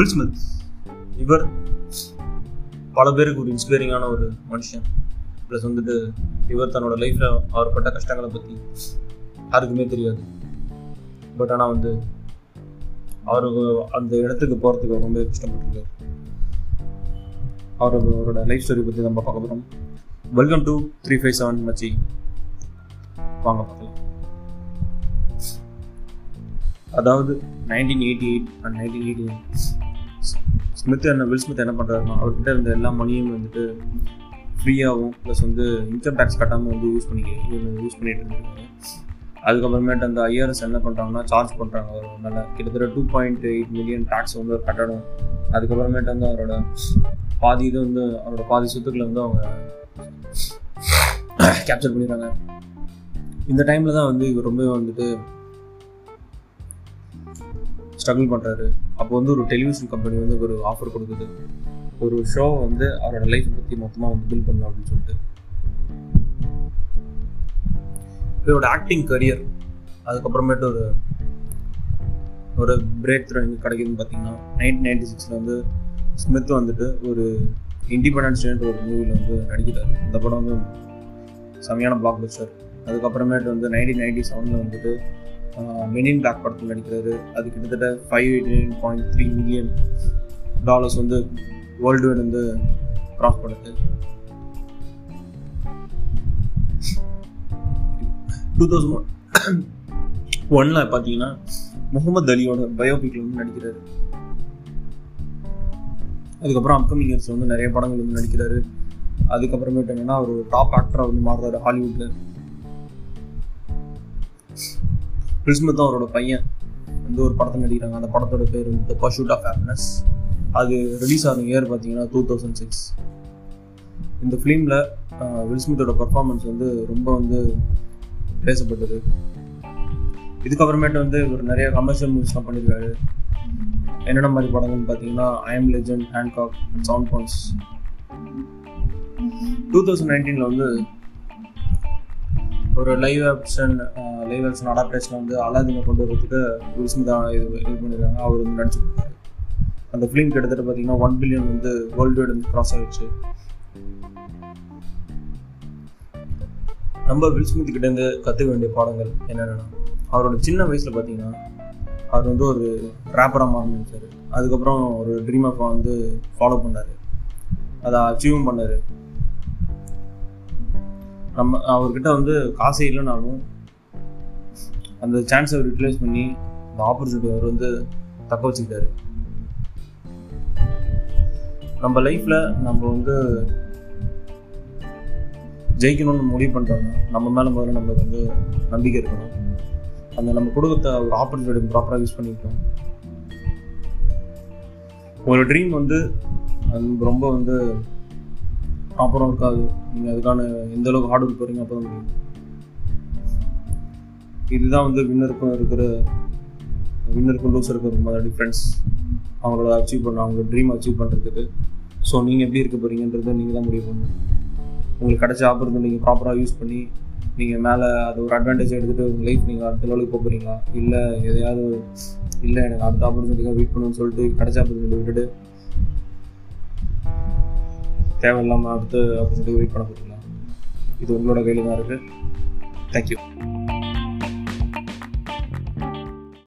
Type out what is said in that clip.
Will Smith இவர் பல பேருக்கு ஒரு இன்ஸ்பைரிங்கான ஒரு மனுஷன். ப்ளஸ் வந்துட்டு இவர் தன்னோட லைஃப்பில் அவர் பட்ட கஷ்டங்களை பற்றி யாருக்குமே தெரியாது. பட் ஆனால் வந்து அவர் அந்த இடத்துக்கு போகிறதுக்கு ரொம்ப கஷ்டப்பட்டிருக்கார். அவர் அவரோட லைஃப் ஸ்டோரி பற்றி நம்ம பார்க்க போகிறோம் welcome to three five seven மச்சி. வாங்க பார்க்கலாம். அதாவது nineteen eighty eight and nineteen eighty nine Smith என்ன வில் ஸ்மித் என்ன பண்ணுறாருன்னா அவர்கிட்ட இருந்த எல்லா மணியும் வந்துட்டு ஃப்ரீயாகவும் ப்ளஸ் வந்து இன்கம் டேக்ஸ் கட்டாமல் வந்து யூஸ் பண்ணிக்க யூஸ் பண்ணிட்டு இருந்தாங்க அதுக்கப்புறமேட்டு அந்த ஐஆர்எஸ் என்ன பண்ணுறாங்கன்னா சார்ஜ் பண்ணுறாங்க அவர் மேலே கிட்டத்தட்ட two point eight million tax வந்து கட்டணும். அதுக்கப்புறமேட்டு வந்து அவரோட பாதி இது வந்து அவரோட பாதி சொத்துக்களை வந்து அவங்க கேப்சர் பண்ணிடுறாங்க. இந்த டைமில் தான் வந்து இவர் ரொம்ப வந்துட்டு ஸ்ட்ரகிள் பண்ணுறாரு அப்போ வந்து ஒரு டெலிவிஷன் கம்பெனி வந்து ஒரு ஆஃபர் கொடுக்குது. ஒரு ஷோ வந்து அவரோட லைஃப் பற்றி மொத்தமாக வந்து பில் பண்ணலாம் அப்படின்னு சொல்லிட்டு. இவரோட ஆக்டிங் கரியர் அதுக்கப்புறமேட்டு ஒரு ஒரு பிரேக் த்ரோ எங்கே கிடைக்குதுன்னு பார்த்தீங்கன்னா நைன்டீன் நைன்டி சிக்ஸில் வந்து ஸ்மித் வந்துட்டு ஒரு இண்டிபெண்டன்ஸ் டேன்ற ஒரு மூவியில் வந்து நடிக்கிறாரு. இந்த படம் வந்து செமையான பிளாக் பஸ்டர் அதுக்கப்புறமேட்டு வந்து நைன்டீன் நைன்டி செவனில் வந்துட்டு மெனின் பிளாக் படத்தில் நடிக்கிறாரு. அது கிட்டத்தட்ட five eighty nine point three million dollars வந்து வேர்ல்டு வைட் வந்து கிராஸ் பண்ணுது டூ தௌசண்ட் ஒன்ல பார்த்தீங்கன்னா முகமது அலியோட பயோபிக்ல வந்து நடிக்கிறாரு. அதுக்கப்புறம் அப்கமிங் இயர்ஸ் வந்து நிறைய படங்கள் வந்து நடிக்கிறாரு. அதுக்கப்புறமேட்டு என்னன்னா அவர் டாப் ஆக்டராக வந்து மாறுறாரு ஹாலிவுட்ல. பிரிஸ்மத் அவரோட பையன். வந்து ஒரு படத்தை நடிக்கிறாங்க. அந்த படத்தோட பேர் வந்து பர்ஷூட் ஆஃப் ஹாப்பினஸ் அது ரிலீஸ் ஆகும் இயர் பார்த்தீங்கன்னா டூ தௌசண்ட் சிக்ஸ் இந்த ஃபிலிமில் வில்ஸ்மித்தோட பர்ஃபார்மன்ஸ் வந்து ரொம்ப வந்து பேசப்பட்டது. இதுக்கப்புறமேட்டு வந்து இவர் நிறைய கமர்ஷியல் மூவிஸ்லாம் பண்ணியிருக்காரு என்னென்ன மாதிரி படங்கள்னு பார்த்தீங்கன்னா ஐஎம் லெஜண்ட் ஹேண்ட்காக் சவுண்ட் பான்ஸ் டூ தௌசண்ட் நைன்டீனில் வந்து ஒரு live action live action adaptation வந்து அலாதீனை கொண்டு வரதுக்கு வில்ஸ்மித் இது இது பண்ணியிருக்காங்க அவர் வந்து நடிச்சிருக்காரு. அந்த ஃபிலிம் கிட்டத்தட்ட பார்த்தீங்கன்னா ஒன் பில்லியன் வந்து வேர்ல்டு வைடு வந்து கிராஸ் ஆகிடுச்சு நம்ம வில்ஸ்மித் கிட்டேருந்து கற்றுக்க வேண்டிய பாடங்கள் என்னென்னா அவரோட சின்ன வயசில் பார்த்தீங்கன்னா அவர் வந்து ஒரு ரேப்பராக மாறினார் அதுக்கப்புறம் ஒரு ட்ரீம் அப்பா வந்து ஃபாலோ பண்ணார். அதை அச்சீவும் பண்ணார். நம்ம அவர்கிட்ட வந்து காசே இல்லைனாலும் அந்த சான்ஸை அவர் யூட்டிலைஸ் பண்ணி அந்த ஆப்பர்ச்சுனிட்டி அவர் வந்து தக்க வச்சுக்கிட்டாரு. நம்ம லைஃப்பில் நம்ம வந்து ஜெயிக்கணும்னு முடிவு பண்ணுறோம்னா நம்ம மேலே முதல்ல நம்மளுக்கு வந்து நம்பிக்கை இருக்கணும். அந்த நம்ம குடும்பத்தை ஒரு ஆப்பர்ச்சுனிட்டி ப்ராப்பராக யூஸ் பண்ணிக்கிட்டோம். ஒரு ட்ரீம் வந்து அது ரொம்ப வந்து ப்ராப்பராக இருக்காது. நீங்கள் அதுக்கான எந்த அளவுக்கு ஹார்ட் ஒர்க் போகிறீங்க அப்போ தான் முடியும். இதுதான் வந்து வின்னருக்கும் இருக்கிற வின்னருக்கும் லூஸருக்கும் இருக்கிற டிஃப்ரென்ஸ் அவங்களோட அச்சீவ் பண்ண அவங்களோட ட்ரீம் அச்சீவ் பண்ணுறதுக்கு ஸோ நீங்கள் எப்படி இருக்க போகிறீங்கன்றதை நீங்கள் தான் முடிவு பண்ணணும். உங்களுக்கு கிடைச்ச ஆப்பர்ச்சுனிட்டி நீங்கள் ப்ராப்பராக யூஸ் பண்ணி நீங்கள் மேலே அது ஒரு அட்வான்டேஜ் எடுத்துகிட்டு உங்கள் லைஃப் நீங்கள் அடுத்த லெவலுக்கு போக போகிறீங்களா இல்லை எதையாவது இல்லை எனக்கு அடுத்த ஆப்பர்ச்சுனிட்டிக்காக வெயிட் பண்ணணும்னு சொல்லிட்டு கிடைச்ச ஆப்பர்ச்சுனிட்டி விட்டுட்டு தேவையில்லாமல் அடுத்து அவங்க வெயிட் பண்ண போகிறீங்களா இது உங்களோட கையில் தான் இருக்குது தேங்க்யூ